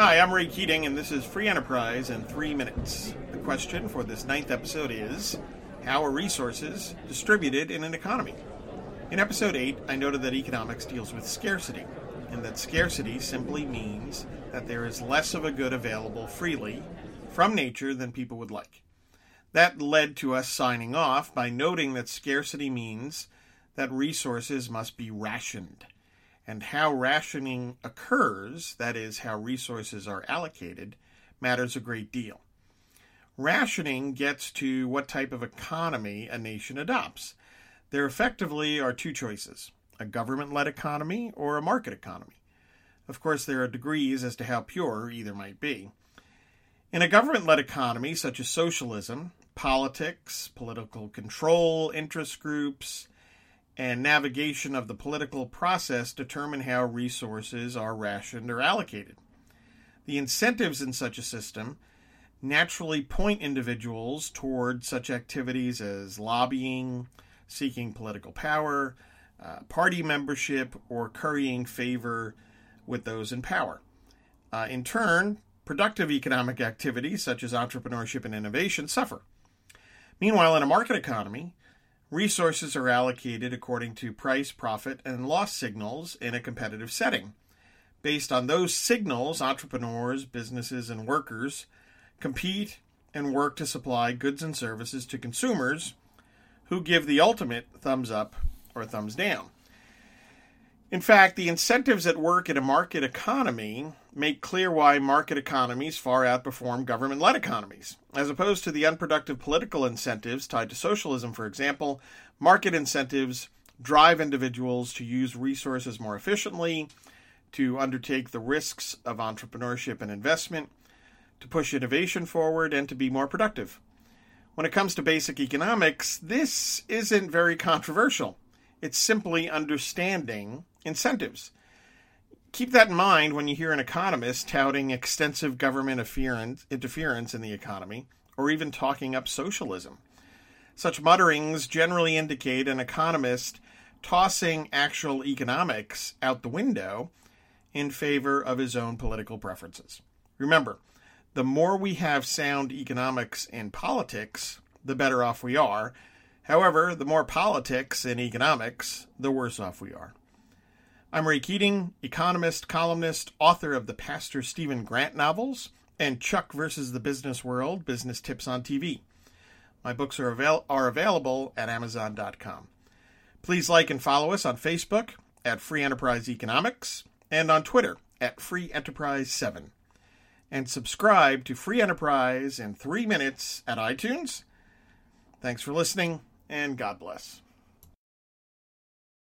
Hi, I'm Ray Keating, and this is Free Enterprise in three minutes. The question for this ninth episode is How are resources distributed in an economy? In episode 8, I noted that economics deals with scarcity, and that scarcity simply means that there is less of a good available freely from nature than people would like. That led to us signing off by noting that scarcity means that resources must be rationed and how rationing occurs, that is, how resources are allocated, matters a great deal. Rationing gets to what type of economy a nation adopts. There effectively are two choices a government led economy or a market economy. Of course, there are degrees as to how pure either might be. In a government led economy, such as socialism, politics, political control, interest groups, and navigation of the political process determine how resources are rationed or allocated. The incentives in such a system naturally point individuals toward such activities as lobbying, seeking political power, uh, party membership, or currying favor with those in power. Uh, in turn, productive economic activities such as entrepreneurship and innovation suffer. Meanwhile, in a market economy, Resources are allocated according to price, profit, and loss signals in a competitive setting. Based on those signals, entrepreneurs, businesses, and workers compete and work to supply goods and services to consumers who give the ultimate thumbs up or thumbs down. In fact, the incentives at work in a market economy make clear why market economies far outperform government led economies. As opposed to the unproductive political incentives tied to socialism, for example, market incentives drive individuals to use resources more efficiently, to undertake the risks of entrepreneurship and investment, to push innovation forward, and to be more productive. When it comes to basic economics, this isn't very controversial. It's simply understanding incentives. Keep that in mind when you hear an economist touting extensive government interference in the economy, or even talking up socialism. Such mutterings generally indicate an economist tossing actual economics out the window in favor of his own political preferences. Remember, the more we have sound economics in politics, the better off we are. However, the more politics and economics, the worse off we are. I'm Ray Keating, economist, columnist, author of the Pastor Stephen Grant novels and Chuck versus the Business World Business Tips on TV. My books are, avail- are available at Amazon.com. Please like and follow us on Facebook at Free Enterprise Economics and on Twitter at Free Enterprise 7. And subscribe to Free Enterprise in three minutes at iTunes. Thanks for listening, and God bless.